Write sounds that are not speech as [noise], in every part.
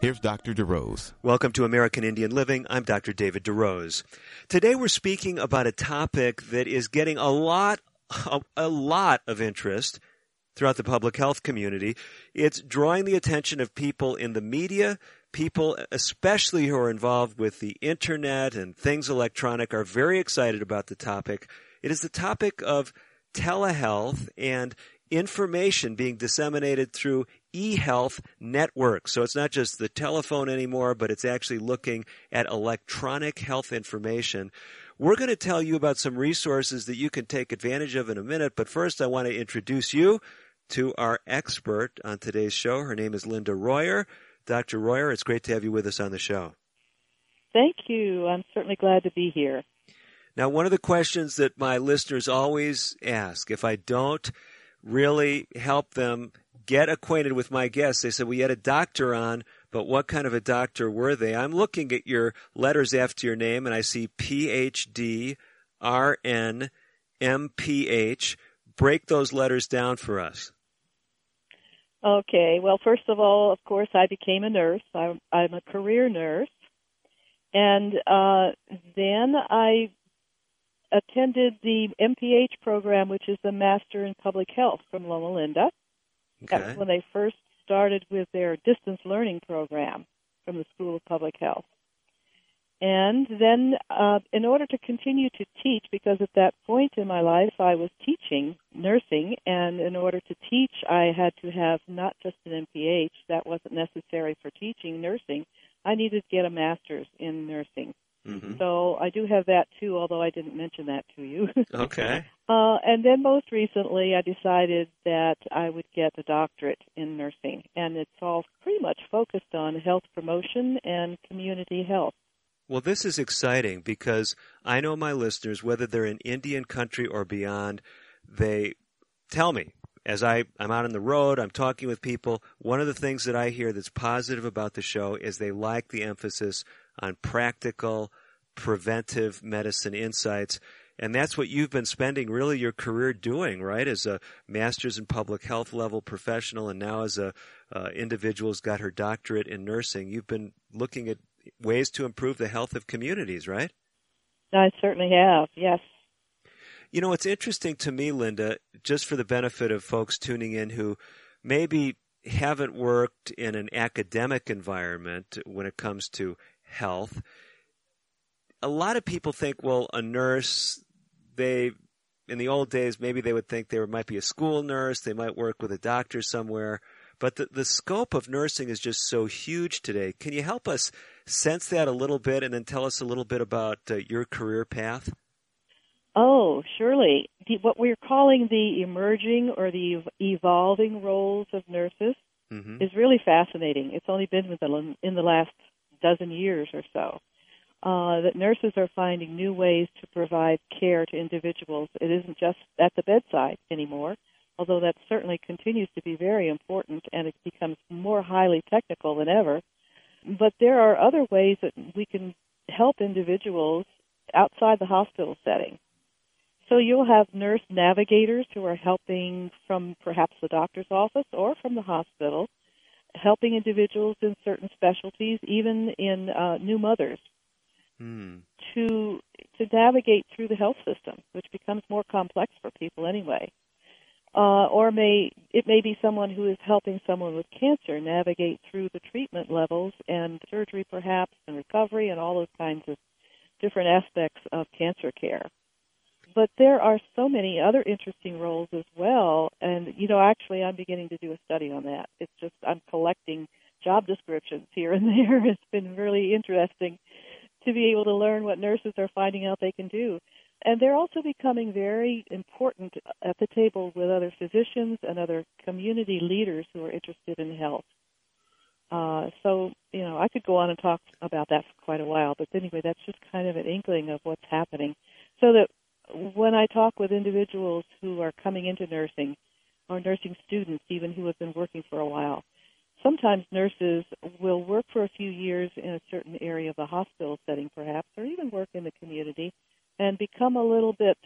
Here's Dr. DeRose. Welcome to American Indian Living. I'm Dr. David DeRose. Today we're speaking about a topic that is getting a lot, a, a lot of interest throughout the public health community. It's drawing the attention of people in the media, people especially who are involved with the internet and things electronic are very excited about the topic. It is the topic of telehealth and information being disseminated through e-health networks. So it's not just the telephone anymore, but it's actually looking at electronic health information. We're going to tell you about some resources that you can take advantage of in a minute, but first I want to introduce you to our expert on today's show. Her name is Linda Royer. Dr. Royer, it's great to have you with us on the show. Thank you. I'm certainly glad to be here. Now, one of the questions that my listeners always ask, if I don't really help them get acquainted with my guests. They said, we had a doctor on, but what kind of a doctor were they? I'm looking at your letters after your name and I see PhD, RN, MPH. Break those letters down for us. Okay. Well, first of all, of course, I became a nurse. I'm, I'm a career nurse. And uh, then I attended the MPH program, which is the Master in Public Health from Loma Linda. Okay. That's when they first started with their distance learning program from the School of Public Health. And then, uh, in order to continue to teach, because at that point in my life I was teaching nursing, and in order to teach, I had to have not just an MPH, that wasn't necessary for teaching nursing. I needed to get a master's in nursing. Mm-hmm. So I do have that too, although I didn't mention that to you. [laughs] Okay. Uh, and then most recently, I decided that I would get a doctorate in nursing, and it's all pretty much focused on health promotion and community health. Well, this is exciting because I know my listeners, whether they're in Indian country or beyond, they tell me as I, I'm out on the road, I'm talking with people. One of the things that I hear that's positive about the show is they like the emphasis on practical, preventive medicine insights. And that's what you've been spending really your career doing, right? As a master's in public health level professional and now as a uh, individual who's got her doctorate in nursing, you've been looking at ways to improve the health of communities, right? I certainly have, yes. You know, it's interesting to me, Linda, just for the benefit of folks tuning in who maybe haven't worked in an academic environment when it comes to health. A lot of people think, well, a nurse, they, in the old days, maybe they would think there might be a school nurse, they might work with a doctor somewhere, but the, the scope of nursing is just so huge today. Can you help us sense that a little bit and then tell us a little bit about uh, your career path? Oh, surely. The, what we're calling the emerging or the evolving roles of nurses Mm-hmm. is really fascinating. It's only been within, in the last dozen years or so. Uh, that nurses are finding new ways to provide care to individuals. It isn't just at the bedside anymore, although that certainly continues to be very important and it becomes more highly technical than ever. But there are other ways that we can help individuals outside the hospital setting. So you'll have nurse navigators who are helping from perhaps the doctor's office or from the hospital, helping individuals in certain specialties, even in uh, new mothers, Hmm. to to navigate through the health system, which becomes more complex for people anyway. Uh, or may it may be someone who is helping someone with cancer navigate through the treatment levels and surgery, perhaps, and recovery, and all those kinds of different aspects of cancer care. But there are so many other interesting roles as well, and you know, actually, I'm beginning to do a study on that. It's just I'm collecting job descriptions here and [laughs] there. It's been really interesting to be able to learn what nurses are finding out they can do. And they're also becoming very important at the table with other physicians and other community leaders who are interested in health. Uh, so, you know, I could go on and talk about that for quite a while, but anyway, that's just kind of an inkling of what's happening. So that when I talk with individuals who are coming into nursing, or nursing students even who have been working for a while, sometimes nurses will work for a few years in a certain area of a hospital setting, perhaps, or even work in the community, and become a little bit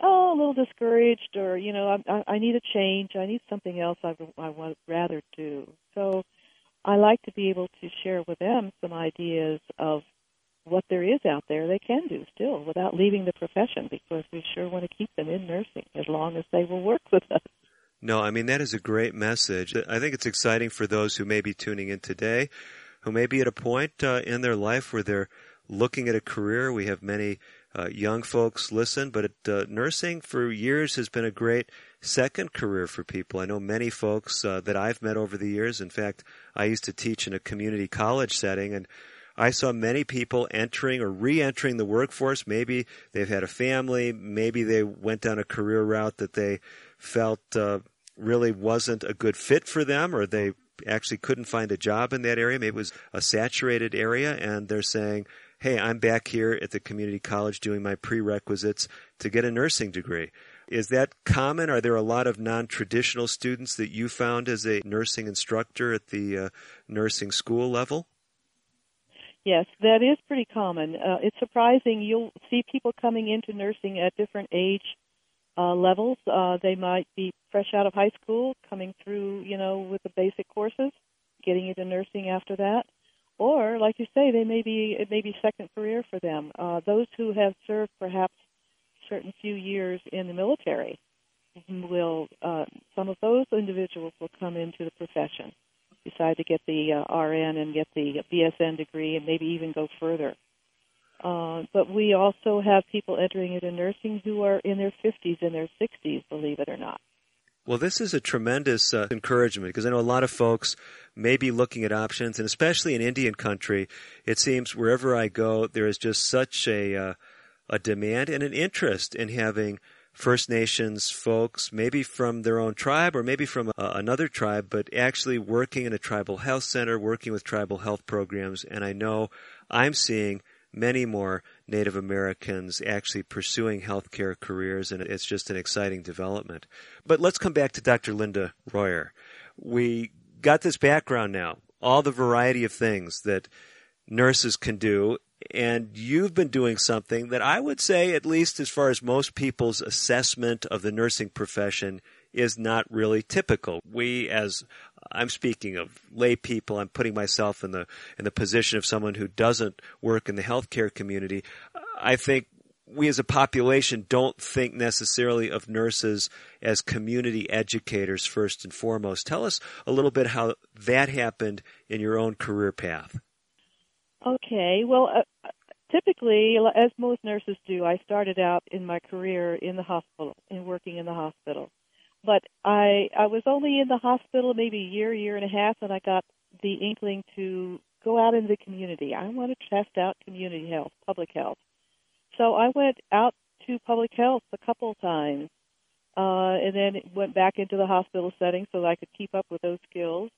oh, a little discouraged, or you know, I, I need a change. I need something else. I, I would rather do. So, I like to be able to share with them some ideas of what there is out there they can do still without leaving the profession, because we sure want to keep them in nursing as long as they will work with us. No, I mean that is a great message. I think it's exciting for those who may be tuning in today, who may be at a point uh, in their life where they're looking at a career. We have many uh, young folks listen, but uh, nursing for years has been a great second career for people. I know many folks uh, that I've met over the years. In fact, I used to teach in a community college setting and I saw many people entering or re-entering the workforce. Maybe they've had a family. Maybe they went down a career route that they felt uh, really wasn't a good fit for them or they actually couldn't find a job in that area. Maybe it was a saturated area and they're saying, hey, I'm back here at the community college doing my prerequisites to get a nursing degree. Is that common? Are there a lot of non traditional students that you found as a nursing instructor at the uh, nursing school level? Yes, that is pretty common. Uh, it's surprising. You'll see people coming into nursing at different age uh, levels. Uh, they might be fresh out of high school, coming through, you know, with the basic courses, getting into nursing after that or like you say, they may be it may be second career for them. Uh, those who have served perhaps certain few years in the military will uh, some of those individuals will come into the profession, decide to get the uh, RN and get the BSN degree, and maybe even go further. Uh, but we also have people entering into nursing who are in their 50s and their 60s, believe it or not. Well, this is a tremendous uh, encouragement because I know a lot of folks may be looking at options, and especially in Indian country, it seems wherever I go, there is just such a uh, a demand and an interest in having First Nations folks, maybe from their own tribe or maybe from uh, another tribe, but actually working in a tribal health center, working with tribal health programs. And I know I'm seeing many more Native Americans actually pursuing healthcare careers, and it's just an exciting development. But let's come back to Dr. Linda Royer. We got this background now, all the variety of things that nurses can do, and you've been doing something that I would say, at least as far as most people's assessment of the nursing profession, is not really typical. We, as I'm speaking of lay people. I'm putting myself in the in the position of someone who doesn't work in the healthcare community. I think we as a population don't think necessarily of nurses as community educators first and foremost. Tell us a little bit how that happened in your own career path. Okay. Well, uh, typically, as most nurses do, I started out in my career in the hospital, in working in the hospital. But I I was only in the hospital maybe a year, year and a half, and I got the inkling to go out into the community. I want to test out community health, public health. So I went out to public health a couple times, uh, and then went back into the hospital setting so that I could keep up with those skills.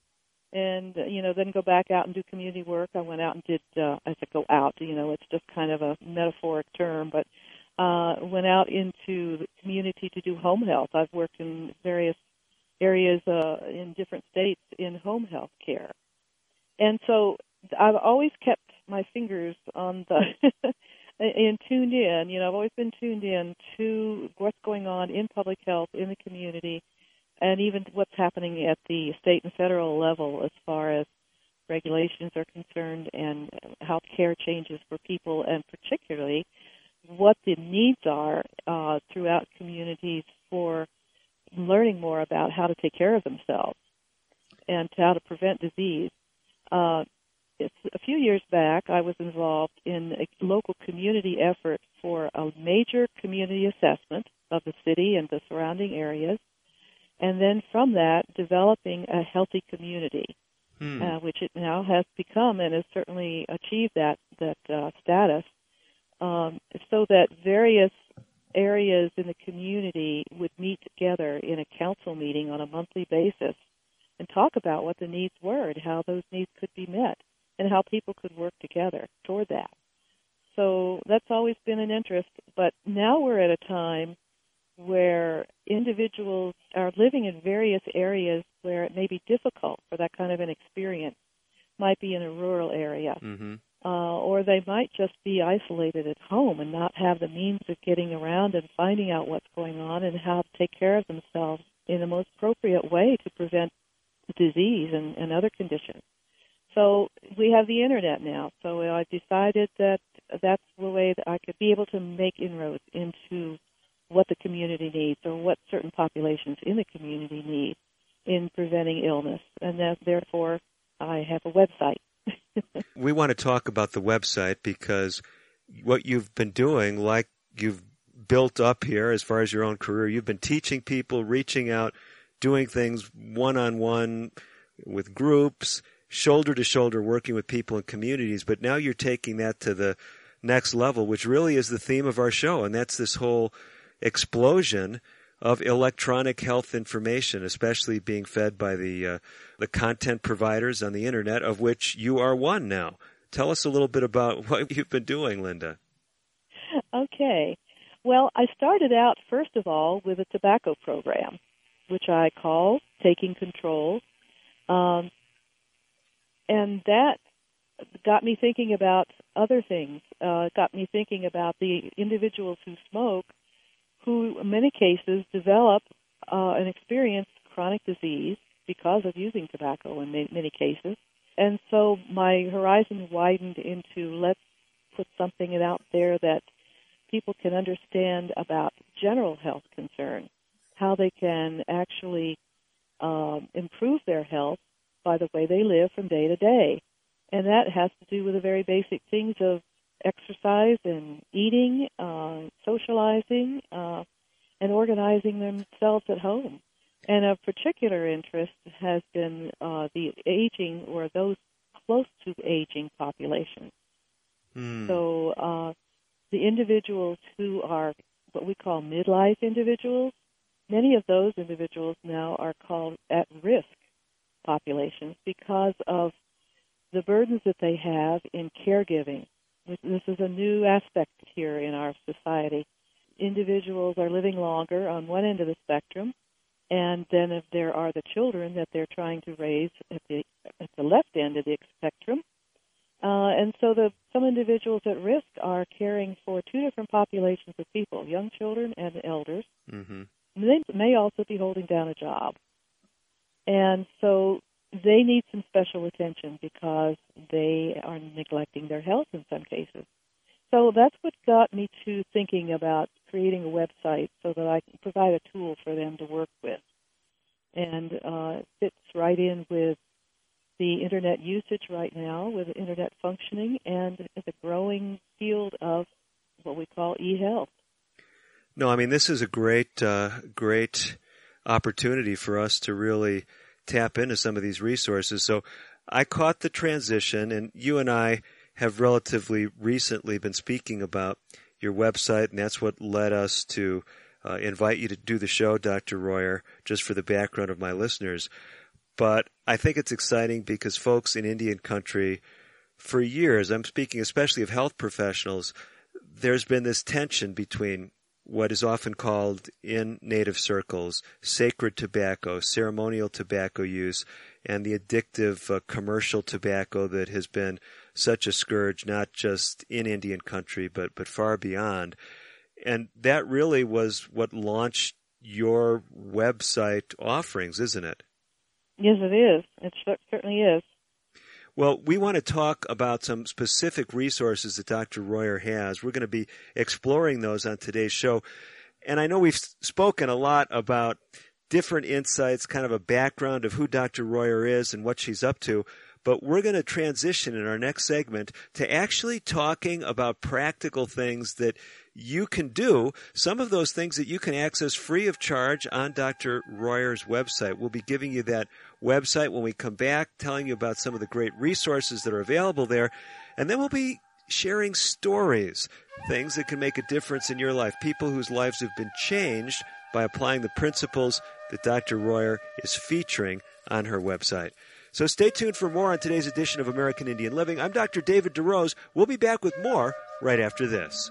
And you know, then go back out and do community work. I went out and did. Uh, I said go out. You know, it's just kind of a metaphoric term, but uh, went out into the community to do home health. I've worked in various areas uh, in different states in home health care. And so I've always kept my fingers on the [laughs] and tuned in. You know, I've always been tuned in to what's going on in public health in the community, and even what's happening at the state and federal level as far as regulations are concerned and health care changes for people, and particularly what the needs are uh, throughout communities for learning more about how to take care of themselves and how to prevent disease. Uh, a few years back, I was involved in a local community effort for a major community assessment of the city and the surrounding areas, and then from that, developing a healthy community, hmm. uh, which it now has become and has certainly achieved that that uh, status um, so that various areas in the community would meet together in a council meeting on a monthly basis and talk about what the needs were and how those needs could be met and how people could work together toward that. So that's always been an interest, but now we're at a time where individuals are living in various areas where it may be difficult for that kind of an experience. Might be in a rural area, Mm-hmm. uh, or they might just be isolated at home and not have the means of getting around and finding out what's going on and how to take care of themselves in the most appropriate way to prevent disease and, and other conditions. So we have the internet now. So I decided that that's the way that I could be able to make inroads into what the community needs or what certain populations in the community need in preventing illness, and that therefore I have a website. [laughs] We want to talk about the website because what you've been doing, like you've built up here as far as your own career, you've been teaching people, reaching out, doing things one on one with groups, shoulder to shoulder, working with people in communities. But now you're taking that to the next level, which really is the theme of our show, and that's this whole explosion of electronic health information, especially being fed by the uh, the content providers on the internet, of which you are one now. Tell us a little bit about [laughs] what you've been doing, Linda. Okay. Well, I started out first of all with a tobacco program, which I call Taking Control, um, and that got me thinking about other things. Uh, got me thinking about the individuals who smoke, who in many cases develop uh, and experience chronic disease because of using tobacco in many, cases. And so my horizon widened into let's put something out there that people can understand about general health concerns, how they can actually um, improve their health by the way they live from day to day. And that has to do with the very basic things of exercise and eating, uh, socializing, uh, and organizing themselves at home. And of particular interest has been uh, the aging or those close to aging population. Hmm. So uh, the individuals who are what we call midlife individuals, many of those individuals now are called at risk populations because of the burdens that they have in caregiving. This is a new aspect here in our society. Individuals are living longer on one end of the spectrum, and then if there are the children that they're trying to raise at the at the left end of the spectrum, uh, and so the some individuals at risk are caring for two different populations of people: young children and elders. Mm-hmm. They may also be holding down a job, and so they need some special attention because they are neglecting their health in some cases. So that's what got me to thinking about creating a website so that I can provide a tool for them to work with. And uh, it fits right in with the internet usage right now, with internet functioning, and the growing field of what we call e-health. No, I mean this is a great, uh, great opportunity for us to really tap into some of these resources. So I caught the transition, and you and I have relatively recently been speaking about your website, and that's what led us to uh, invite you to do the show, Dr. Royer, just for the background of my listeners. But I think it's exciting because folks in Indian country, for years, I'm speaking especially of health professionals, there's been this tension between what is often called in native circles sacred tobacco, ceremonial tobacco use, and the addictive uh, commercial tobacco that has been such a scourge, not just in Indian country, but, but far beyond. And that really was what launched your website offerings, isn't it? Yes, it is. It certainly is. Well, we want to talk about some specific resources that Dr. Royer has. We're going to be exploring those on today's show. And I know we've spoken a lot about different insights, kind of a background of who Dr. Royer is and what she's up to. But we're going to transition in our next segment to actually talking about practical things that you can do. Some of those things that you can access free of charge on Dr. Royer's website. We'll be giving you that website when we come back, telling you about some of the great resources that are available there. And then we'll be sharing stories, things that can make a difference in your life, people whose lives have been changed by applying the principles that Dr. Royer is featuring on her website. So stay tuned for more on today's edition of American Indian Living. I'm Dr. David DeRose. We'll be back with more right after this.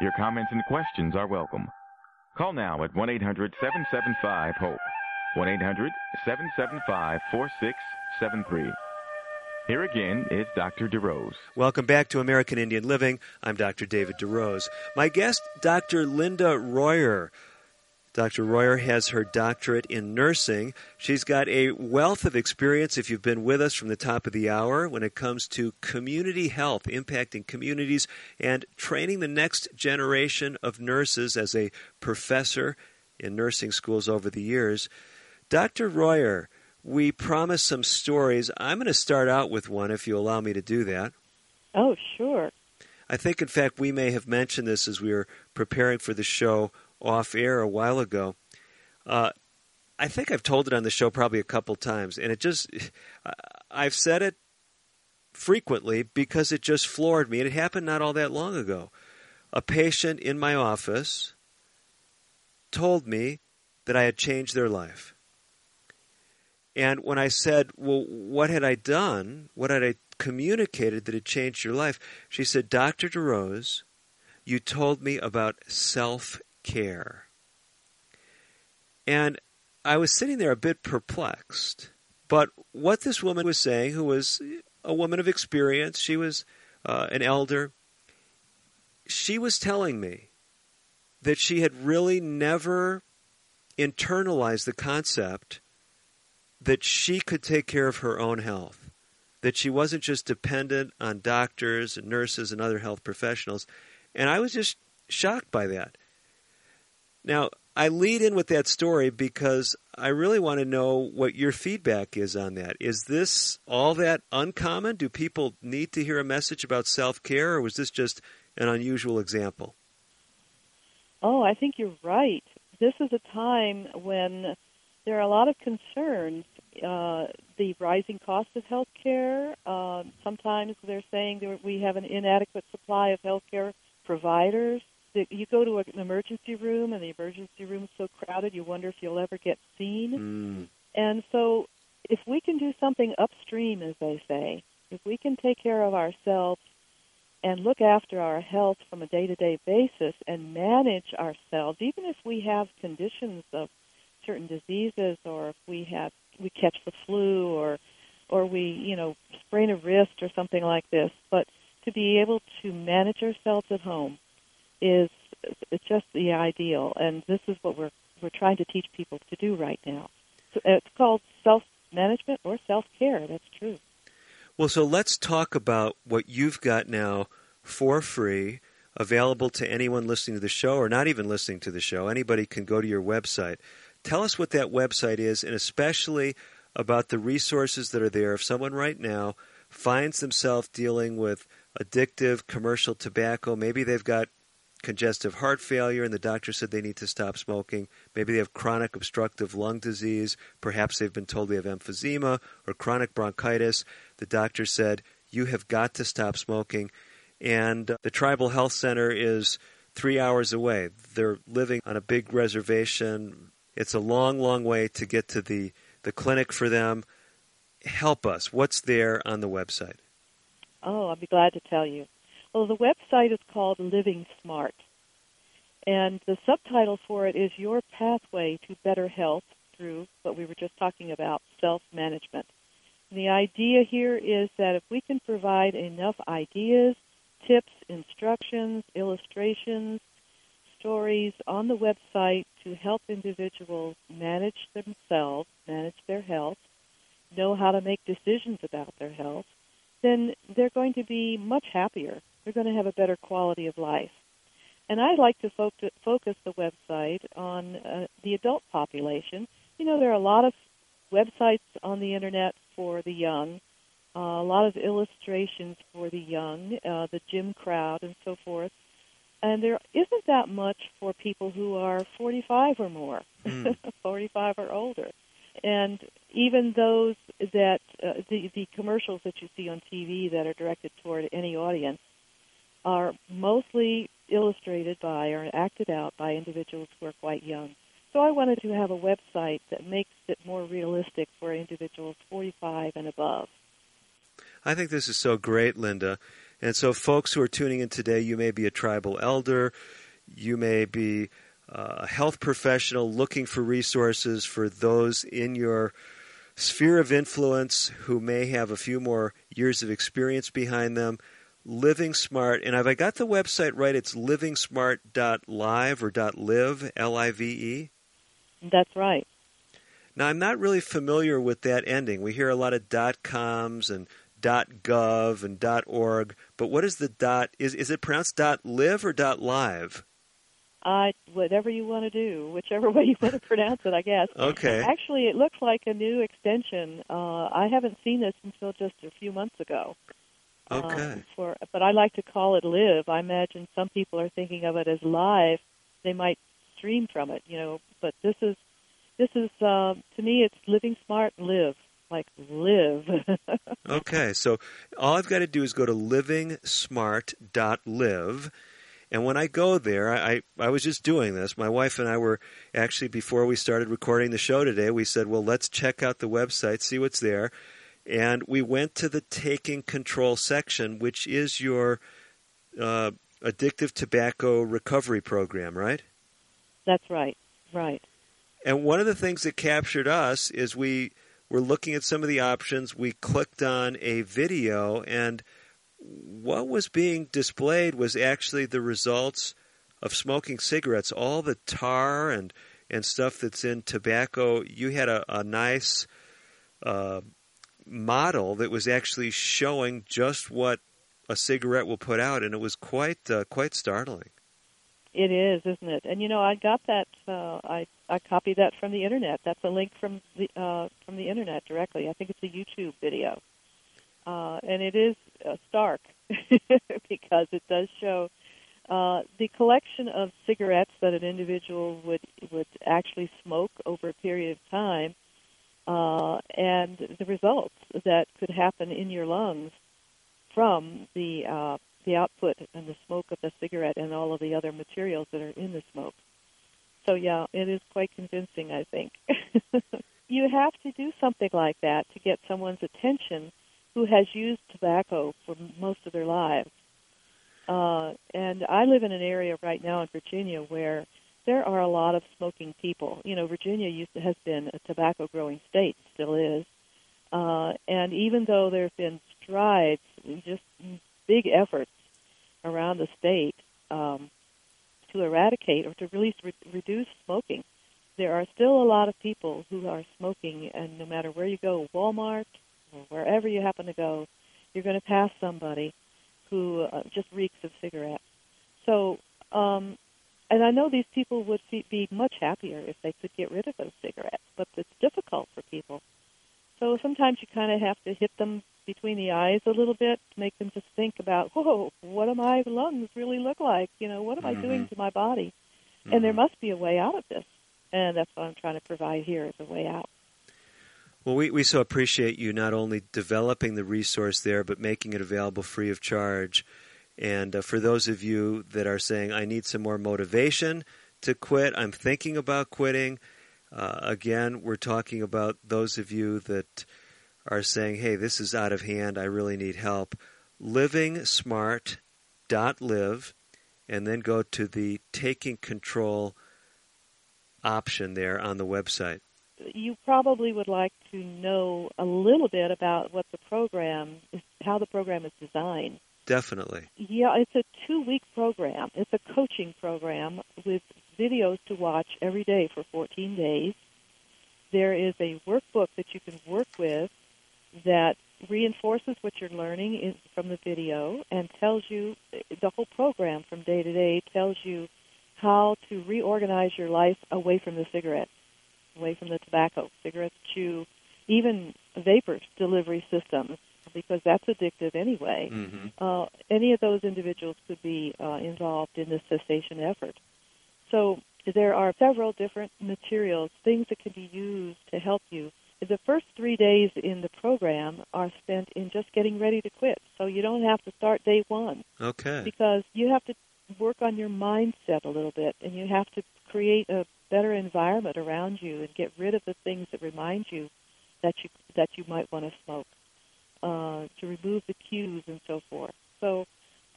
Your comments and questions are welcome. Call now at 1 800 775 HOPE. 1 800 775 4673. Here again is Dr. DeRose. Welcome back to American Indian Living. I'm Dr. David DeRose. My guest, Dr. Linda Royer. Dr. Royer has her doctorate in nursing. She's got a wealth of experience, if you've been with us from the top of the hour, when it comes to community health, impacting communities, and training the next generation of nurses as a professor in nursing schools over the years. Dr. Royer, we promised some stories. I'm going to start out with one, if you allow me to do that. Oh, sure. I think, in fact, we may have mentioned this as we were preparing for the show off air a while ago. Uh, I think I've told it on the show probably a couple times, and it just, I've said it frequently because it just floored me, and it happened not all that long ago. A patient in my office told me that I had changed their life. And when I said, Well, what had I done? What had I communicated that had changed your life? She said, Dr. DeRose, you told me about self care. And I was sitting there a bit perplexed. But what this woman was saying, who was a woman of experience, she was uh, an elder, she was telling me that she had really never internalized the concept that she could take care of her own health, that she wasn't just dependent on doctors and nurses and other health professionals. And I was just shocked by that. Now, I lead in with that story because I really want to know what your feedback is on that. Is this all that uncommon? Do people need to hear a message about self care, or was this just an unusual example? Oh, I think you're right. This is a time when there are a lot of concerns. Uh, the rising cost of health care. Uh, sometimes they're saying that we have an inadequate supply of health care providers you go to an emergency room and the emergency room is so crowded you wonder if you'll ever get seen mm. and so if we can do something upstream, as they say, if we can take care of ourselves and look after our health from a day to day basis and manage ourselves, even if we have conditions of certain diseases or if we have we catch the flu or or we, you know, sprain a wrist or something like this, but to be able to manage ourselves at home is it's just the ideal and this is what we're we're trying to teach people to do right now. So uh, it's called self management or self care, that's true. Well, so let's talk about what you've got now for free, available to anyone listening to the show or not even listening to the show. Anybody can go to your website. Tell us what that website is, and especially about the resources that are there. If someone right now finds themselves dealing with addictive commercial tobacco, maybe they've got congestive heart failure and the doctor said they need to stop smoking. Maybe they have chronic obstructive lung disease. Perhaps they've been told they have emphysema or chronic bronchitis. The doctor said, You have got to stop smoking. And the Tribal Health Center is three hours away. They're living on a big reservation. It's a long, long way to get to the, the clinic for them. Help us. What's there on the website? Oh, I'll be glad to tell you. Well, the website is called Living Smart. And the subtitle for it is Your Pathway to Better Health through what we were just talking about self management. The idea here is that if we can provide enough ideas, tips, instructions, illustrations, stories on the website to help individuals manage themselves, manage their health, know how to make decisions about their health, then they're going to be much happier. They're going to have a better quality of life. And I like to focus the website on uh, the adult population. You know, there are a lot of websites on the internet for the young, uh, a lot of illustrations for the young, uh, the gym crowd, and so forth. And there isn't that much for people who are 45 or more, mm. [laughs] 45 or older. And even those that uh, the the commercials that you see on TV that are directed toward any audience are mostly illustrated by or acted out by individuals who are quite young. So I wanted to have a website that makes it more realistic for individuals 45 and above. I think this is so great, Linda. And so, folks who are tuning in today, you may be a tribal elder, you may be uh, a health professional looking for resources for those in your sphere of influence who may have a few more years of experience behind them. Living Smart, and have I got the website right? It's livingsmart.live or .live, L-I-V-E? That's right. Now, I'm not really familiar with that ending. We hear a lot of .coms and .gov and .org, but what is the dot? Is, is it pronounced .live or .live? Uh, whatever you want to do, whichever [laughs] way you want to pronounce it, I guess. Okay. Actually, it looks like a new extension. Uh, I haven't seen this until just a few months ago. Okay. Uh, for, but I like to call it live. I imagine some people are thinking of it as live. They might stream from it, you know. But this is, this is uh, to me, it's living smart, live like live. [laughs] okay, so all I've got to do is go to livingsmart.live and when I go there, I, I was just doing this. My wife and I were actually, before we started recording the show today, we said, well, let's check out the website, see what's there. And we went to the Taking Control section, which is your uh, addictive tobacco recovery program, right? That's right, right. And one of the things that captured us is we were looking at some of the options. We clicked on a video, and – what was being displayed was actually the results of smoking cigarettes. All the tar and and stuff that's in tobacco. You had a, a nice uh, model that was actually showing just what a cigarette will put out, and it was quite uh, quite startling. It is, isn't it? And you know, I got that. Uh, I I copied that from the internet. That's a link from the uh, from the internet directly. I think it's a YouTube video uh, and it is uh, stark [laughs] because it does show uh, the collection of cigarettes that an individual would would actually smoke over a period of time, uh, and the results that could happen in your lungs from the uh, the output and the smoke of the cigarette and all of the other materials that are in the smoke. So yeah, it is quite convincing, I think. [laughs] you have to do something like that to get someone's attention who has used tobacco for most of their lives. Uh, and I live in an area right now in Virginia where there are a lot of smoking people. You know, Virginia used to, has been a tobacco growing state, still is. Uh, and even though there have been strides, just big efforts around the state um, to eradicate or to really re- reduce smoking, there are still a lot of people who are smoking, and no matter where you go, Walmart or wherever you happen to go, you're going to pass somebody who uh, just reeks of cigarettes. So, um, and I know these people would be much happier if they could get rid of those cigarettes, but it's difficult for people. So sometimes you kind of have to hit them between the eyes a little bit to make them just think about, whoa, what do my lungs really look like? You know, what am mm-hmm. I doing to my body? Mm-hmm. And there mm-hmm. must be a way out of this. And that's what I'm trying to provide here is a way out. Well, we, we so appreciate you not only developing the resource there, but making it available free of charge. And uh, for those of you that are saying, I need some more motivation to quit, I'm thinking about quitting, uh, again, we're talking about those of you that are saying, hey, this is out of hand, I really need help. Livingsmart.live, and then go to the taking control option there on the website. You probably would like to know a little bit about what the program is, how the program is designed. Definitely. Yeah, it's a two week program. It's a coaching program with videos to watch every day for 14 days. There is a workbook that you can work with that reinforces what you're learning in, from the video and tells you the whole program from day to day tells you how to reorganize your life away from the cigarettes, away from the tobacco, cigarettes, chew, even vapor delivery systems, because that's addictive anyway. Mm-hmm. Uh, any of those individuals could be uh, involved in the cessation effort. So there are several different materials, things that can be used to help you. The first three days in the program are spent in just getting ready to quit, so you don't have to start day one. Okay. Because you have to work on your mindset a little bit, and you have to create a better environment around you and get rid of the things that remind you that you that you might want to smoke, uh, to remove the cues and so forth. So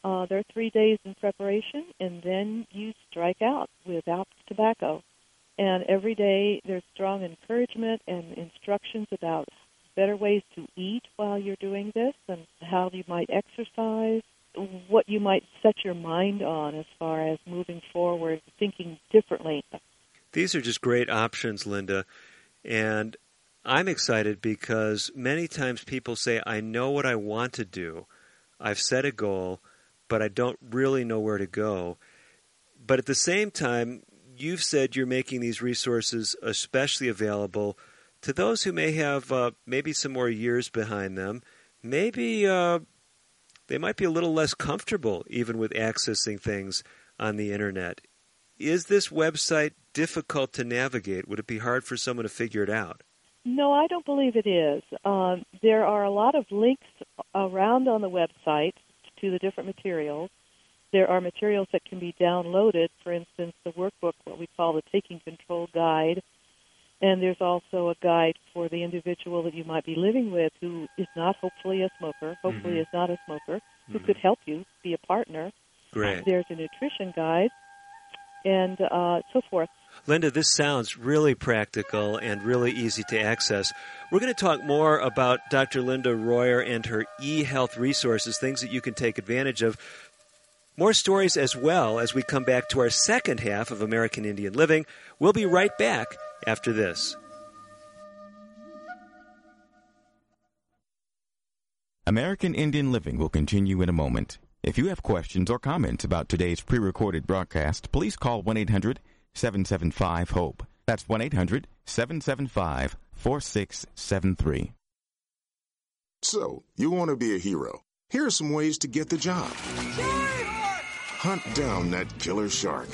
uh, there are three days in preparation, and then you strike out without tobacco. And every day there's strong encouragement and instructions about better ways to eat while you're doing this and how you might exercise, what you might set your mind on as far as moving forward, thinking differently. These are just great options, Linda. And I'm excited because many times people say, I know what I want to do. I've set a goal but I don't really know where to go. But at the same time, you've said you're making these resources especially available to those who may have uh, maybe some more years behind them. Maybe uh, they might be a little less comfortable even with accessing things on the internet. Is this website difficult to navigate? Would it be hard for someone to figure it out? No, I don't believe it is. Um, there are a lot of links around on the website to the different materials. There are materials that can be downloaded, for instance, the workbook, what we call the Taking Control Guide. And there's also a guide for the individual that you might be living with who is not hopefully a smoker, hopefully mm-hmm. is not a smoker, who mm-hmm. could help you be a partner. Great. There's a nutrition guide and uh, so forth. Linda, this sounds really practical and really easy to access. We're going to talk more about Dr. Linda Royer and her e health resources, things that you can take advantage of. More stories as well as we come back to our second half of American Indian Living. We'll be right back after this. American Indian Living will continue in a moment. If you have questions or comments about today's pre recorded broadcast, please call 1 800 775 HOPE. That's 1 800 775 4673. So, you want to be a hero. Here are some ways to get the job hunt down that killer shark,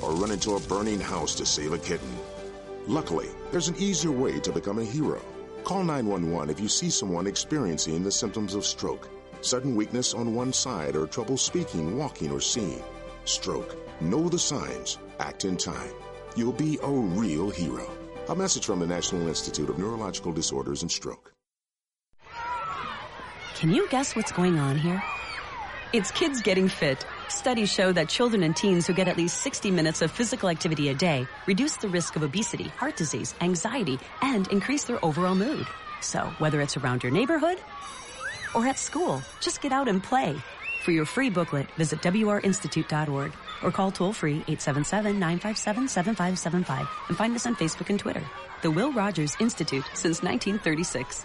or run into a burning house to save a kitten. Luckily, there's an easier way to become a hero. Call 911 if you see someone experiencing the symptoms of stroke, sudden weakness on one side, or trouble speaking, walking, or seeing. Stroke. Know the signs. Act in time. You'll be a real hero. A message from the National Institute of Neurological Disorders and Stroke. Can you guess what's going on here? It's kids getting fit. Studies show that children and teens who get at least 60 minutes of physical activity a day reduce the risk of obesity, heart disease, anxiety, and increase their overall mood. So, whether it's around your neighborhood or at school, just get out and play. For your free booklet, visit wrinstitute.org or call toll free 877-957-7575 and find us on Facebook and Twitter. The Will Rogers Institute since 1936.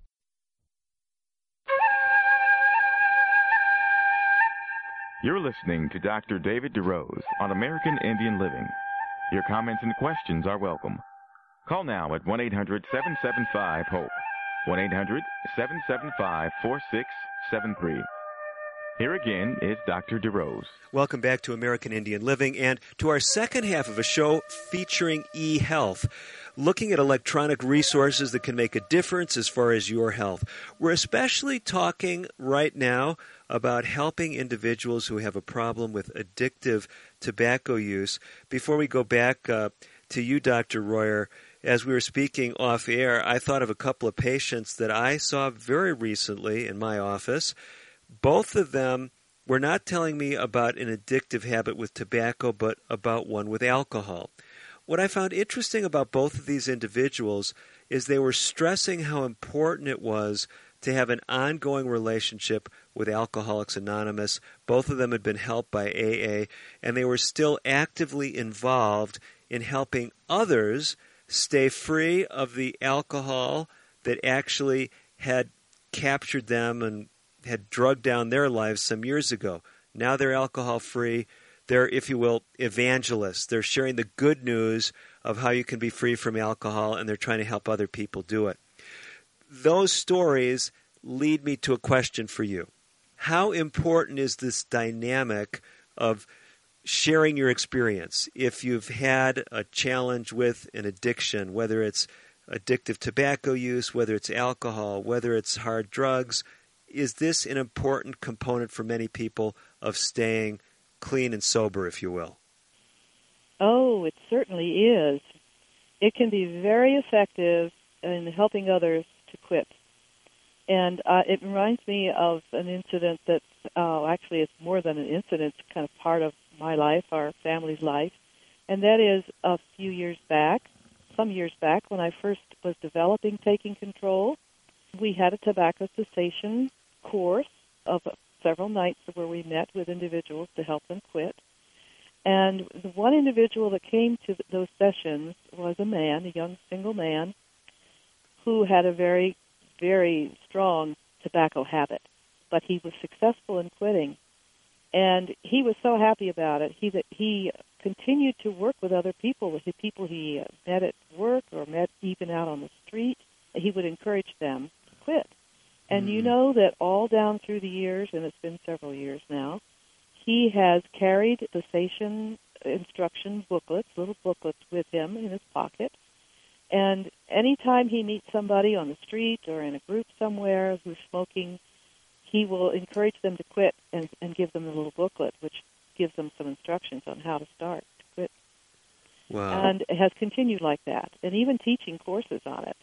You're listening to Dr. David DeRose on American Indian Living. Your comments and questions are welcome. Call now at 1 800 775 HOPE. 1 800 775 4673. Here again is Dr. DeRose. Welcome back to American Indian Living and to our second half of a show featuring e-health, looking at electronic resources that can make a difference as far as your health. We're especially talking right now about helping individuals who have a problem with addictive tobacco use. Before we go back uh, to you, Dr. Royer, as we were speaking off air, I thought of a couple of patients that I saw very recently in my office. Both of them were not telling me about an addictive habit with tobacco, but about one with alcohol. What I found interesting about both of these individuals is they were stressing how important it was to have an ongoing relationship with Alcoholics Anonymous. Both of them had been helped by AA, and they were still actively involved in helping others stay free of the alcohol that actually had captured them and had drugged down their lives some years ago. Now they're alcohol free. They're, if you will, evangelists. They're sharing the good news of how you can be free from alcohol, and they're trying to help other people do it. Those stories lead me to a question for you. How important is this dynamic of sharing your experience? If you've had a challenge with an addiction, whether it's addictive tobacco use, whether it's alcohol, whether it's hard drugs, is this an important component for many people of staying clean and sober, if you will? Oh, it certainly is. It can be very effective in helping others to quit. And uh, it reminds me of an incident that uh, actually it's more than an incident, it's kind of part of my life, our family's life. And that is a few years back, some years back, when I first was developing taking control, we had a tobacco cessation course of several nights where we met with individuals to help them quit. And the one individual that came to those sessions was a man, a young single man, who had a very, very strong tobacco habit. But he was successful in quitting. And he was so happy about it. He that he continued to work with other people, with the people he met at work or met even out on the street. He would encourage them to quit. And you mm-hmm. know that all down through the years, and it's been several years now, he has carried the cessation instruction booklets, little booklets with him in his pocket. And anytime he meets somebody on the street or in a group somewhere who's smoking, he will encourage them to quit and, and give them the little booklet, which gives them some instructions on how to start to quit. Wow. And it has continued like that, and even teaching courses on it.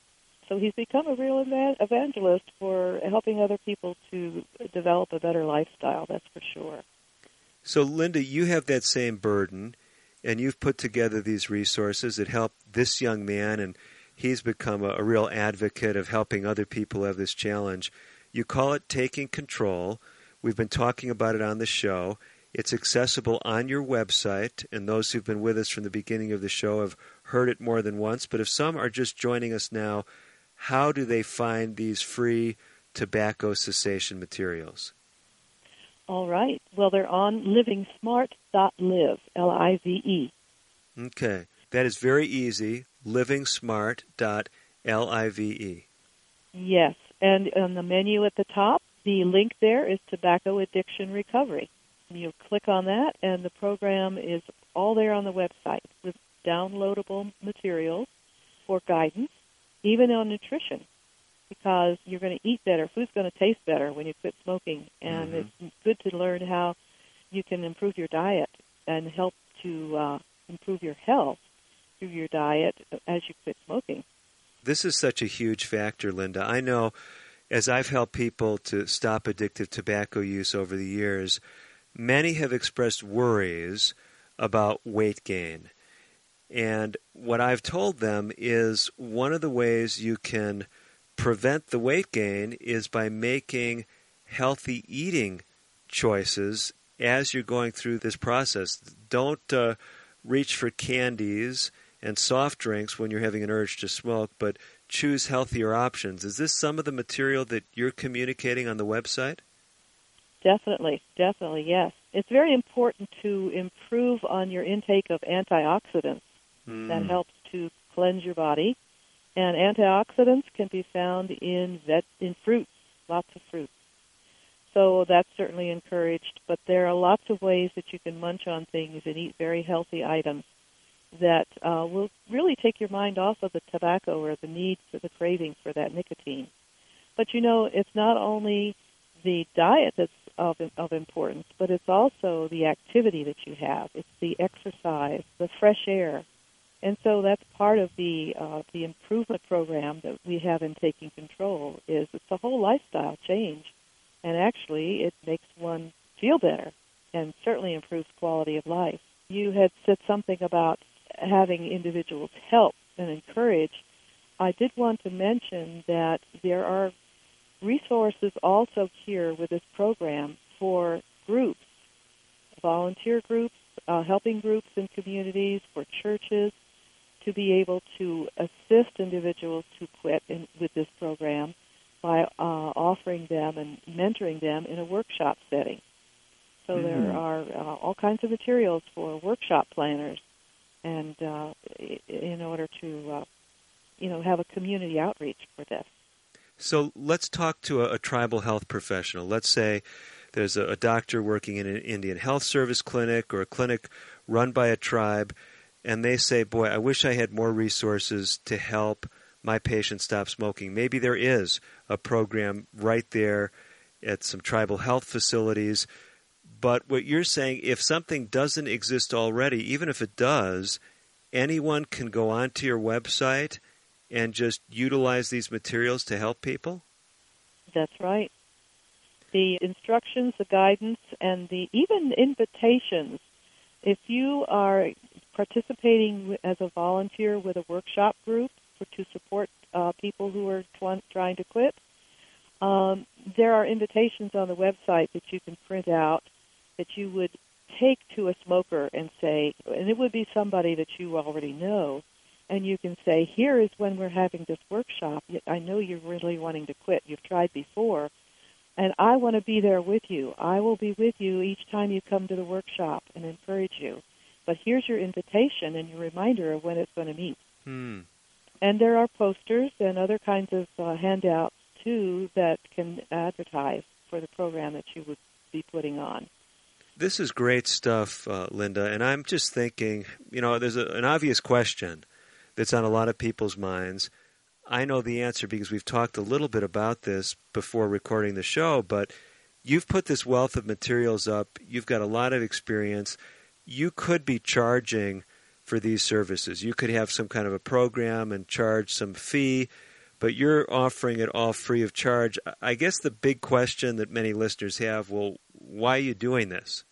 So he's become a real evangelist for helping other people to develop a better lifestyle, that's for sure. So, Linda, you have that same burden, and you've put together these resources that help this young man, and he's become a, a real advocate of helping other people have this challenge. You call it taking control. We've been talking about it on the show. It's accessible on your website, and those who've been with us from the beginning of the show have heard it more than once. But if some are just joining us now, how do they find these free tobacco cessation materials? All right. Well, they're on livingsmart.live, L I V E. Okay. That is very easy. livingsmart.live. Yes. And on the menu at the top, the link there is Tobacco Addiction Recovery. You click on that, and the program is all there on the website with downloadable materials for guidance, even on nutrition, because you're going to eat better. Food's going to taste better when you quit smoking, and Mm-hmm. it's good to learn how you can improve your diet and help to uh, improve your health through your diet as you quit smoking. This is such a huge factor, Linda. I know as I've helped people to stop addictive tobacco use over the years, many have expressed worries about weight gain. And what I've told them is one of the ways you can prevent the weight gain is by making healthy eating choices as you're going through this process. Don't uh, reach for candies and soft drinks when you're having an urge to smoke, but choose healthier options. Is this some of the material that you're communicating on the website? Definitely, definitely, yes. It's very important to improve on your intake of antioxidants. That Mm. helps to cleanse your body. And antioxidants can be found in vet in fruits, lots of fruits. So that's certainly encouraged. But there are lots of ways that you can munch on things and eat very healthy items that uh, will really take your mind off of the tobacco or the need for the craving for that nicotine. But you know, it's not only the diet that's of of importance, but it's also the activity that you have. It's the exercise, the fresh air, and so that's part of the uh, the improvement program that we have in taking control. Is it's a whole lifestyle change, and actually it makes one feel better and certainly improves quality of life. You had said something about having individuals help and encourage. I did want to mention that there are resources also here with this program for groups, volunteer groups, uh, helping groups in communities, for churches to be able to assist individuals to quit in, with this program by uh, offering them and mentoring them in a workshop setting. So Mhm. there are uh, all kinds of materials for workshop planners, and uh, in order to, uh, you know, have a community outreach for this. So let's talk to a, a tribal health professional. Let's say there's a, a doctor working in an Indian health service clinic or a clinic run by a tribe, and they say, Boy, I wish I had more resources to help my patient stop smoking. Maybe there is a program right there at some tribal health facilities. But what you're saying, if something doesn't exist already, even if it does, anyone can go onto your website and just utilize these materials to help people? That's right. The instructions, the guidance, and the even invitations. If you are participating as a volunteer with a workshop group for, to support uh, people who are tw- trying to quit, um, there are invitations on the website that you can print out that you would take to a smoker and say, and it would be somebody that you already know, and you can say, here is when we're having this workshop. I know you're really wanting to quit. You've tried before, and I want to be there with you. I will be with you each time you come to the workshop and encourage you. But here's your invitation and your reminder of when it's going to meet. Hmm. And there are posters and other kinds of uh, handouts too that can advertise for the program that you would be putting on. This is great stuff, uh, Linda. And I'm just thinking, you know, there's a, an obvious question that's on a lot of people's minds. I know the answer because we've talked a little bit about this before recording the show, but you've put this wealth of materials up. You've got a lot of experience. You could be charging for these services. You could have some kind of a program and charge some fee, but you're offering it all free of charge. I guess the big question that many listeners have well, why are you doing this?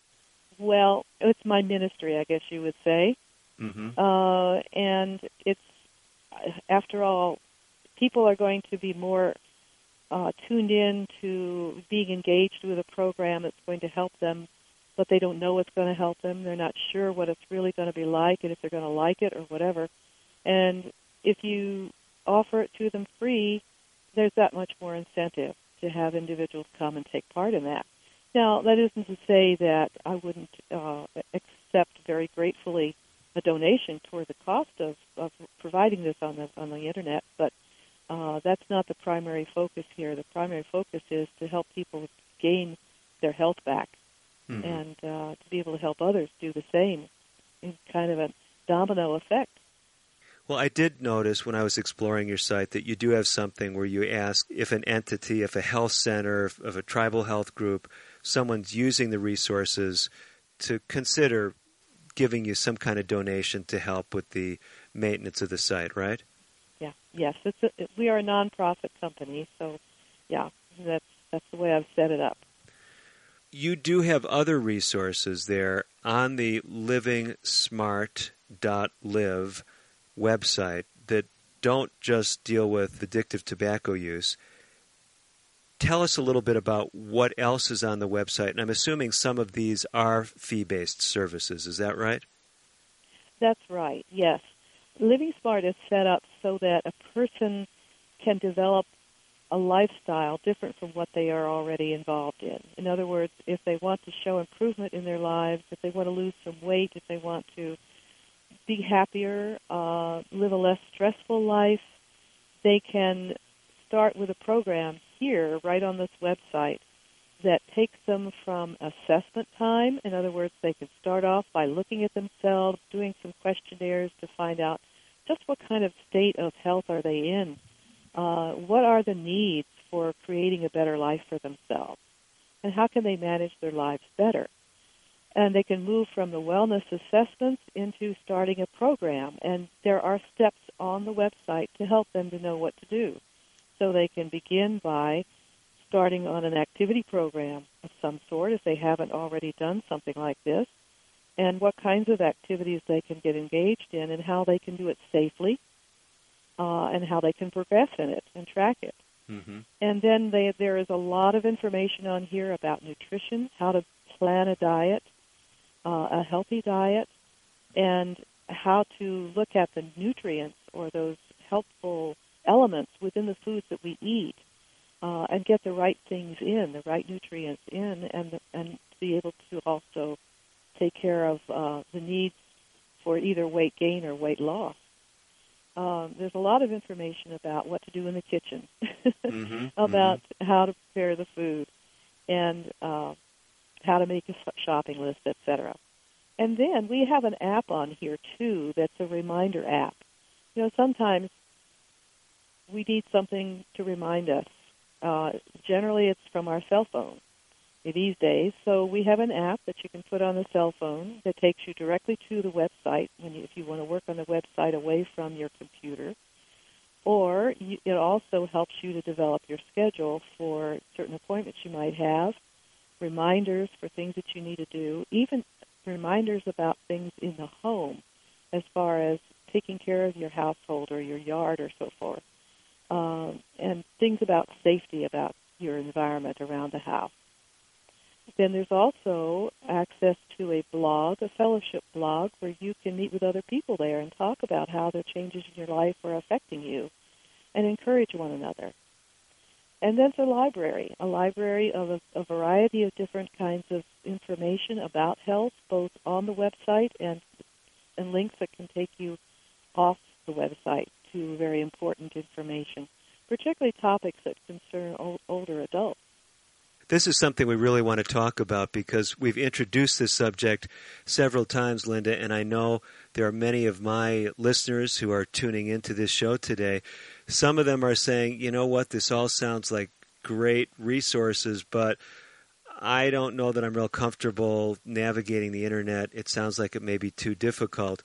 Well, it's my ministry, I guess you would say. Mm-hmm. uh, and it's after all, people are going to be more uh, tuned in to being engaged with a program that's going to help them, but they don't know what's going to help them. They're not sure what it's really going to be like and if they're going to like it or whatever. And if you offer it to them free, there's that much more incentive to have individuals come and take part in that. Now, that isn't to say that I wouldn't uh, accept very gratefully a donation toward the cost of, of providing this on the on the internet, but uh, that's not the primary focus here. The primary focus is to help people gain their health back mm-hmm. and uh, to be able to help others do the same in kind of a domino effect. Well, I did notice when I was exploring your site that you do have something where you ask if an entity, if a health center, if a tribal health group, someone's using the resources to consider giving you some kind of donation to help with the maintenance of the site, right? Yeah. Yes. It's a, we are a nonprofit company, so yeah, that's that's the way I've set it up. You do have other resources there on the livingsmart.live website that don't just deal with addictive tobacco use. Tell us a little bit about what else is on the website. And I'm assuming some of these are fee based services. Is that right? That's right, yes. Living Smart is set up so that a person can develop a lifestyle different from what they are already involved in. In other words, if they want to show improvement in their lives, if they want to lose some weight, if they want to be happier, uh, live a less stressful life, they can start with a program here, right on this website, that takes them from assessment time. In other words, they can start off by looking at themselves, doing some questionnaires to find out just what kind of state of health are they in. Uh, what are the needs for creating a better life for themselves? And how can they manage their lives better? and they can move from the wellness assessments into starting a program. And there are steps on the website to help them to know what to do. So they can begin by starting on an activity program of some sort if they haven't already done something like this, and what kinds of activities they can get engaged in and how they can do it safely, uh, and how they can progress in it and track it. Mm-hmm. And then they, there is a lot of information on here about nutrition, how to plan a diet, uh, a healthy diet and how to look at the nutrients or those helpful elements within the foods that we eat uh, and get the right things in, the right nutrients in, and and be able to also take care of uh, the needs for either weight gain or weight loss. Um, there's a lot of information about what to do in the kitchen, [laughs] mm-hmm, about mm-hmm. how to prepare the food, and uh, how to make a shopping list, etc. And then we have an app on here too that's a reminder app. You know, sometimes we need something to remind us. Uh, generally, it's from our cell phone these days. So we have an app that you can put on the cell phone that takes you directly to the website when you, if you want to work on the website away from your computer. Or you, it also helps you to develop your schedule for certain appointments you might have reminders for things that you need to do, even reminders about things in the home as far as taking care of your household or your yard or so forth, um, and things about safety about your environment around the house. Then there's also access to a blog, a fellowship blog, where you can meet with other people there and talk about how the changes in your life are affecting you and encourage one another. And then there's a library, a library of a, a, variety of different kinds of information about health, both on the website and and links that can take you off the website to very important information, particularly topics that concern old, older adults. This is something we really want to talk about because we've introduced this subject several times, Linda, and I know there are many of my listeners who are tuning into this show today some of them are saying, you know what, this all sounds like great resources, but I don't know that I'm real comfortable navigating the internet. It sounds like it may be too difficult.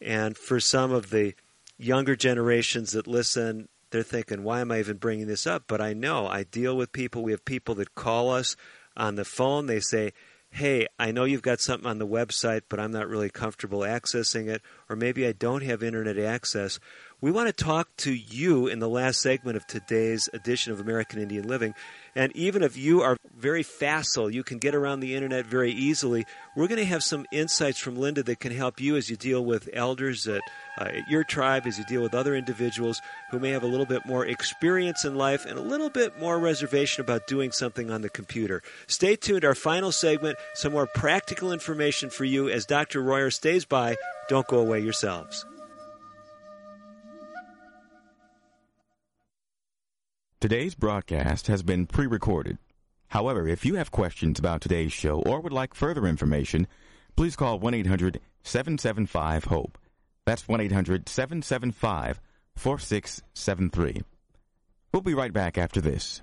And for some of the younger generations that listen, they're thinking, why am I even bringing this up? But I know I deal with people. We have people that call us on the phone. They say, hey, I know you've got something on the website, but I'm not really comfortable accessing it. Or maybe I don't have internet access We want to talk to you in the last segment of today's edition of American Indian Living. And even if you are very facile, you can get around the internet very easily, we're going to have some insights from Linda that can help you as you deal with elders at, uh, at your tribe, as you deal with other individuals who may have a little bit more experience in life and a little bit more reservation about doing something on the computer. Stay tuned. Our final segment, some more practical information for you as Dr. Royer stays by. Don't go away yourselves. Today's broadcast has been pre recorded. However, if you have questions about today's show or would like further information, please call 1 800 775 HOPE. That's 1 800 775 4673. We'll be right back after this.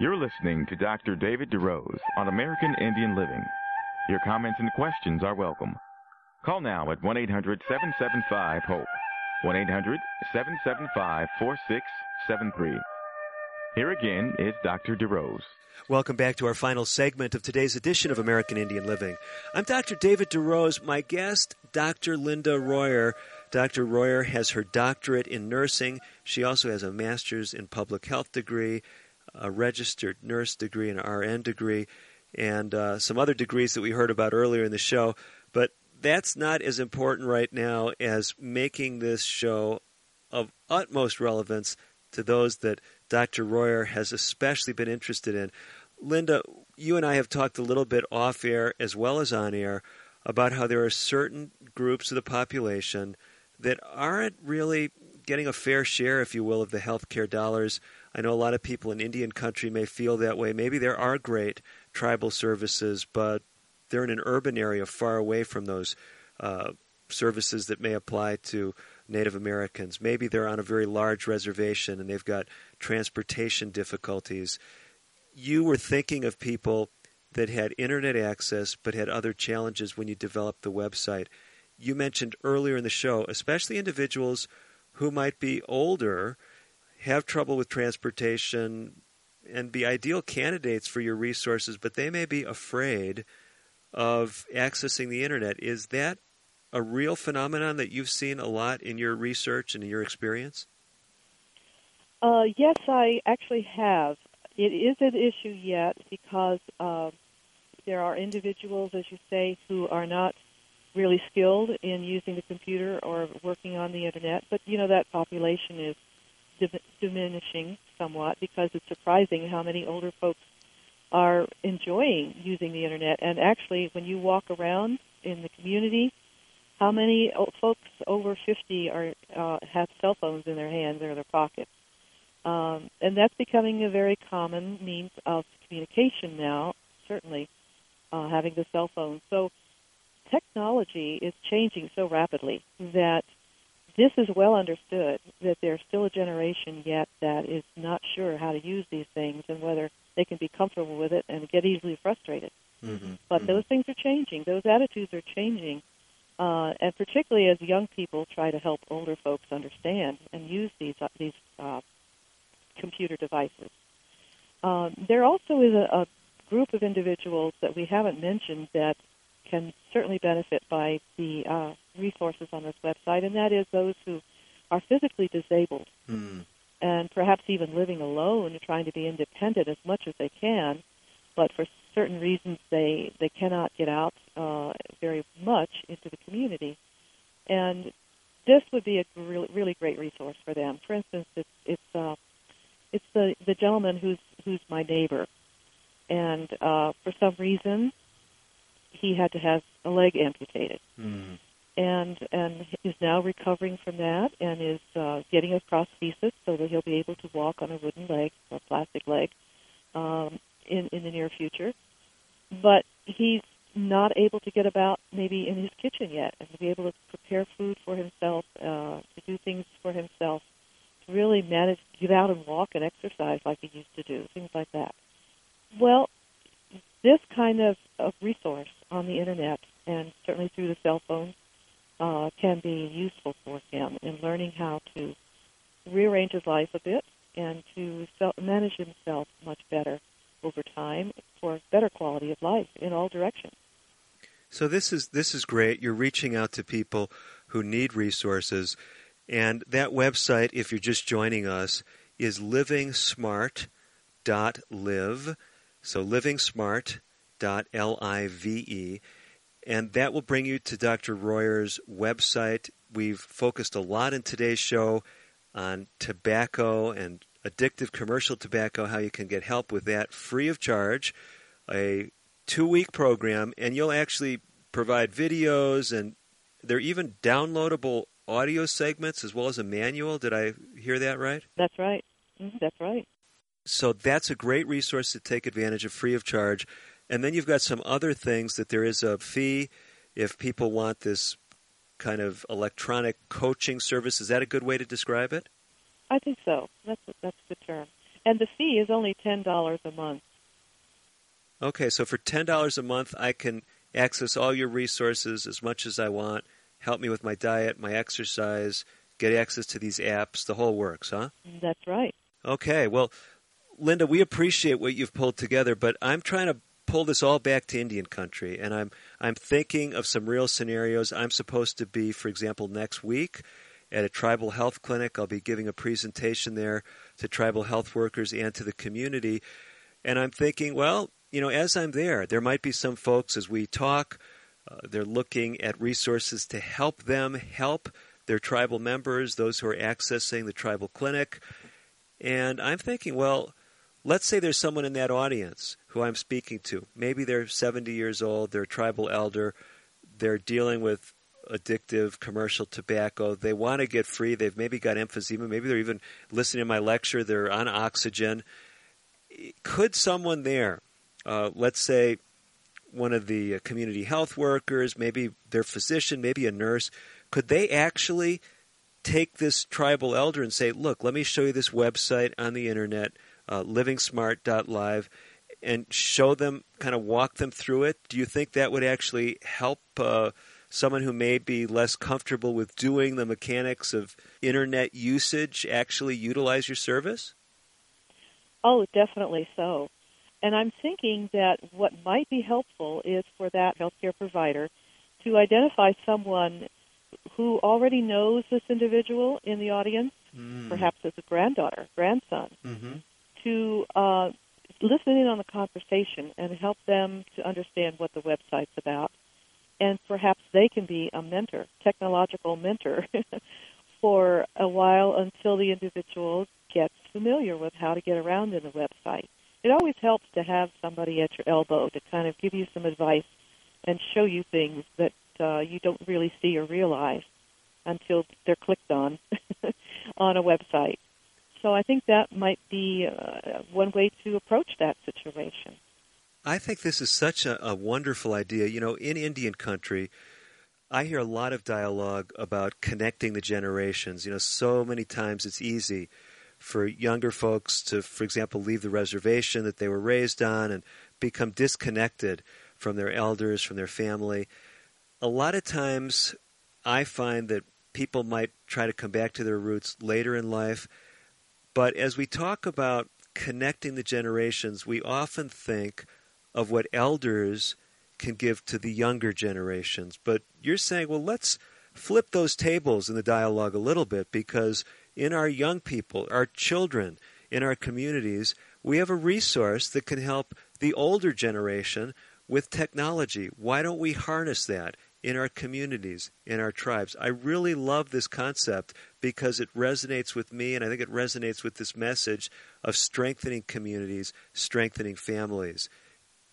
You're listening to Dr. David DeRose on American Indian Living. Your comments and questions are welcome. Call now at 1 800 775 HOPE. 1 800 775 4673. Here again is Dr. DeRose. Welcome back to our final segment of today's edition of American Indian Living. I'm Dr. David DeRose. My guest, Dr. Linda Royer. Dr. Royer has her doctorate in nursing. She also has a master's in public health degree, a registered nurse degree, an RN degree, and uh, some other degrees that we heard about earlier in the show. But that's not as important right now as making this show of utmost relevance to those that Dr. Royer has especially been interested in. Linda, you and I have talked a little bit off air as well as on air about how there are certain groups of the population that aren't really getting a fair share, if you will, of the healthcare dollars. I know a lot of people in Indian country may feel that way. Maybe there are great tribal services, but they're in an urban area far away from those uh, services that may apply to Native Americans. Maybe they're on a very large reservation and they've got transportation difficulties. You were thinking of people that had internet access but had other challenges when you developed the website. You mentioned earlier in the show, especially individuals who might be older, have trouble with transportation, and be ideal candidates for your resources, but they may be afraid of accessing the internet. Is that a real phenomenon that you've seen a lot in your research and in your experience? Uh, yes, I actually have. It is an issue yet because uh, there are individuals, as you say, who are not really skilled in using the computer or working on the internet. But you know that population is dim- diminishing somewhat because it's surprising how many older folks are enjoying using the internet. And actually, when you walk around in the community, How many folks over 50 are uh, have cell phones in their hands or their pockets? Um, and that's becoming a very common means of communication now, certainly, uh, having the cell phone. So technology is changing so rapidly that this is well understood that there's still a generation yet that is not sure how to use these things and whether they can be comfortable with it and get easily frustrated. Mm-hmm. But mm-hmm. those things are changing. Those attitudes are changing. Uh, and particularly as young people try to help older folks understand and use these uh, these uh, computer devices. Um, there also is a, a group of individuals that we haven't mentioned that can certainly benefit by the uh, resources on this website, and that is those who are physically disabled mm. and perhaps even living alone, trying to be independent as much as they can, but for certain reasons they they cannot get out uh, very much into the community, and this would be a really, really great resource for them. For instance, it's it's uh, it's the the gentleman who's who's my neighbor, and uh, for some reason he had to have a leg amputated. Mm. And and is now recovering from that and is uh, getting a prosthesis so that he'll be able to walk on a wooden leg or a plastic leg um, in in the near future. But he's not able to get about maybe in his kitchen yet and to be able to prepare food for himself, uh, to do things for himself, to really manage, get out and walk and exercise like he used to do, things like that. Well, this kind of, of resource on the internet and certainly through the cell phone uh, can be useful for him in learning how to rearrange his life a bit and to self- manage himself much better over time for better quality of life in all directions. So this is this is great. You're reaching out to people who need resources, and that website, if you're just joining us, is livingsmart.live. So livingsmart.live, and that will bring you to Dr. Royer's website. We've focused a lot in today's show on tobacco and addictive commercial tobacco, how you can get help with that free of charge. A two week program, and you'll actually provide videos and they're even downloadable audio segments as well as a manual. Did I hear that right? That's right. Mm-hmm. That's right. So that's a great resource to take advantage of free of charge. And then you've got some other things that there is a fee if people want this kind of electronic coaching service. Is that a good way to describe it? I think so. That's that's the term. And the fee is only ten dollars a month. Okay, so for ten dollars a month, I can access all your resources as much as I want. Help me with my diet, my exercise, get access to these apps. The whole works, huh? That's right. Okay, well, Linda, we appreciate what you've pulled together, but I'm trying to pull this all back to Indian country, and I'm I'm thinking of some real scenarios. I'm supposed to be, for example, next week at a tribal health clinic. I'll be giving a presentation there to tribal health workers and to the community, and I'm thinking, well, you know, as I'm there, there might be some folks as we talk, uh, they're looking at resources to help them help their tribal members, those who are accessing the tribal clinic. And I'm thinking, well, let's say there's someone in that audience who I'm speaking to. Maybe they're 70 years old, they're a tribal elder, they're dealing with addictive commercial tobacco. They want to get free. They've maybe got emphysema. Maybe they're even listening to my lecture. They're on oxygen. Could someone there uh, let's say one of the uh, community health workers, maybe their physician, maybe a nurse, could they actually take this tribal elder and say, look, let me show you this website on the internet, uh, livingsmart.live, and show them, kind of walk them through it? Do you think that would actually help uh, someone who may be less comfortable with doing the mechanics of internet usage actually utilize your service? Oh, definitely so. And I'm thinking that what might be helpful is for that healthcare provider to identify someone who already knows this individual in the audience, mm. perhaps as a granddaughter, grandson, mm-hmm. To uh, listen in on the conversation and help them to understand what the website's about. And perhaps they can be a mentor, technological mentor, [laughs] for a while until the individual gets familiar with how to get around in the website it always helps to have somebody at your elbow to kind of give you some advice and show you things that uh, you don't really see or realize until they're clicked on [laughs] on a website. So I think that might be uh, one way to approach that situation. I think this is such a, a wonderful idea. You know, in Indian country, I hear a lot of dialogue about connecting the generations. You know, so many times it's easy for younger folks to, for example, leave the reservation that they were raised on and become disconnected from their elders, from their family. A lot of times I find that people might try to come back to their roots later in life. But as we talk about connecting the generations, we often think of what elders can give to the younger generations. But you're saying, well, let's flip those tables in the dialogue a little bit because in our young people, our children, in our communities, we have a resource that can help the older generation with technology. Why don't we harness that in our communities, in our tribes? I really love this concept because it resonates with me, and I think it resonates with this message of strengthening communities, strengthening families.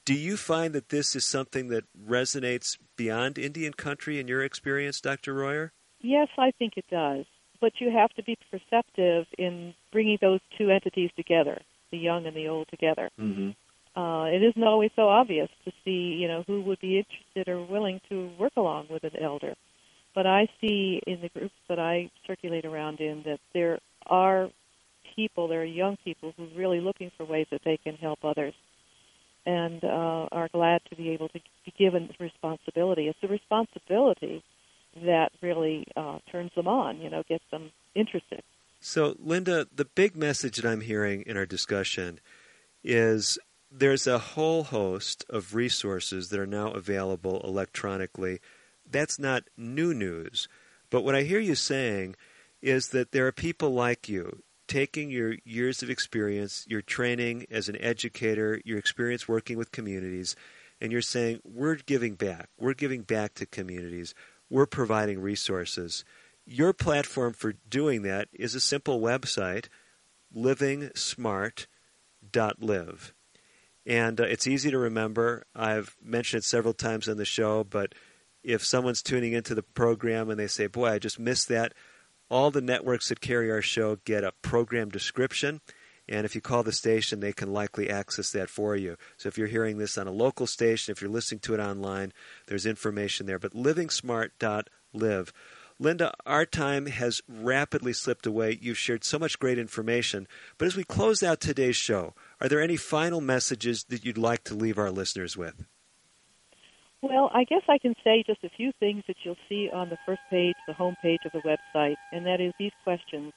Do you find that this is something that resonates beyond Indian country in your experience, Dr. Royer? Yes, I think it does. But you have to be perceptive in bringing those two entities together, the young and the old together. Mm-hmm. Uh, it isn't always so obvious to see, you know, who would be interested or willing to work along with an elder. But I see in the groups that I circulate around in that there are people, there are young people who are really looking for ways that they can help others and uh, are glad to be able to be given responsibility. It's the responsibility that really uh, turns them on, you know, gets them interested. So, Linda, the big message that I'm hearing in our discussion is there's a whole host of resources that are now available electronically. That's not new news. But what I hear you saying is that there are people like you taking your years of experience, your training as an educator, your experience working with communities, and you're saying, we're giving back. We're giving back to communities. We're providing resources. Your platform for doing that is a simple website, livingsmart.live. And uh, it's easy to remember. I've mentioned it several times on the show, but if someone's tuning into the program and they say, Boy, I just missed that, all the networks that carry our show get a program description. And if you call the station, they can likely access that for you. So if you're hearing this on a local station, if you're listening to it online, there's information there. But livingsmart.live. Linda, our time has rapidly slipped away. You've shared so much great information. But as we close out today's show, are there any final messages that you'd like to leave our listeners with? Well, I guess I can say just a few things that you'll see on the first page, the home page of the website, and that is these questions.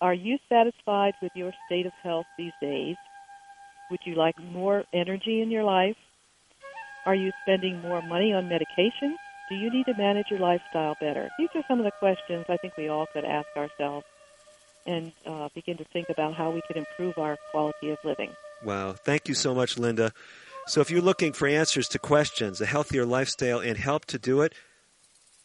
Are you satisfied with your state of health these days? Would you like more energy in your life? Are you spending more money on medication? Do you need to manage your lifestyle better? These are some of the questions I think we all could ask ourselves and uh, begin to think about how we could improve our quality of living. Wow. Thank you so much, Linda. So if you're looking for answers to questions, a healthier lifestyle, and help to do it,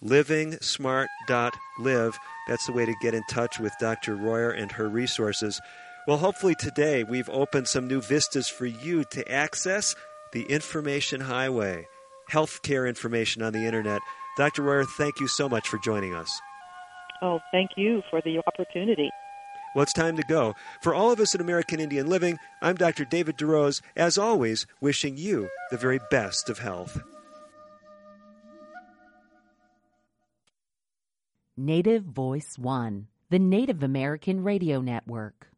livingsmart.live. That's the way to get in touch with Dr. Royer and her resources. Well, hopefully today we've opened some new vistas for you to access the information highway, healthcare information on the internet. Dr. Royer, thank you so much for joining us. Oh, thank you for the opportunity. Well, it's time to go. For all of us at American Indian Living, I'm Dr. David DeRose, as always, wishing you the very best of health. Native Voice One, the Native American Radio Network.